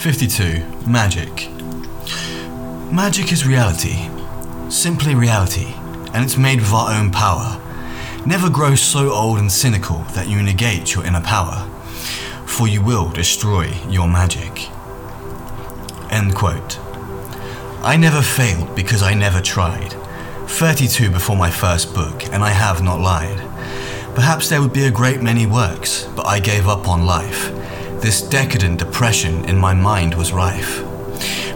52. Magic. Magic is reality, simply reality, and it's made with our own power. Never grow so old and cynical that you negate your inner power, for you will destroy your magic. End quote. I never failed because I never tried. 32 before my first book, and I have not lied. Perhaps there would be a great many works, but I gave up on life. This decadent depression in my mind was rife.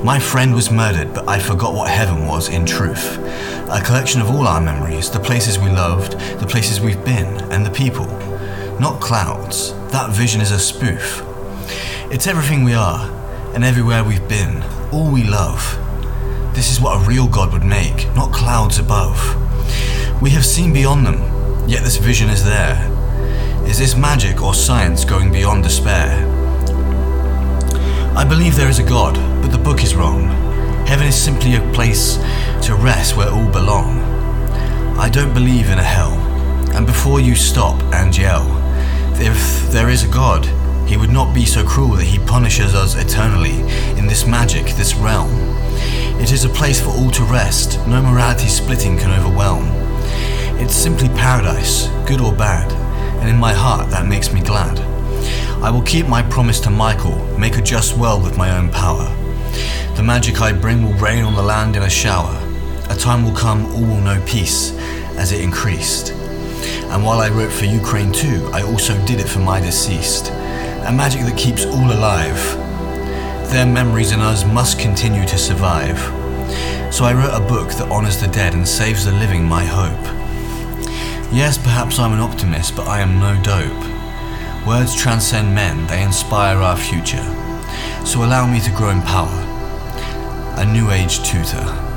My friend was murdered, but I forgot what heaven was in truth. A collection of all our memories, the places we loved, the places we've been, and the people. Not clouds. That vision is a spoof. It's everything we are, and everywhere we've been, all we love. This is what a real God would make, not clouds above. We have seen beyond them, yet this vision is there. Is this magic or science going beyond despair? I believe there is a God, but the book is wrong. Heaven is simply a place to rest where all belong. I don't believe in a hell. And before you stop and yell, if there is a God, he would not be so cruel that he punishes us eternally in this magic, this realm. It is a place for all to rest, no morality splitting can overwhelm. It's simply paradise, good or bad, and in my heart that makes me glad. I will keep my promise to Michael, make a just world with my own power. The magic I bring will rain on the land in a shower. A time will come, all will know peace as it increased. And while I wrote for Ukraine too, I also did it for my deceased. A magic that keeps all alive. Their memories in us must continue to survive. So I wrote a book that honors the dead and saves the living my hope. Yes, perhaps I'm an optimist, but I am no dope. Words transcend men, they inspire our future. So allow me to grow in power. A new age tutor.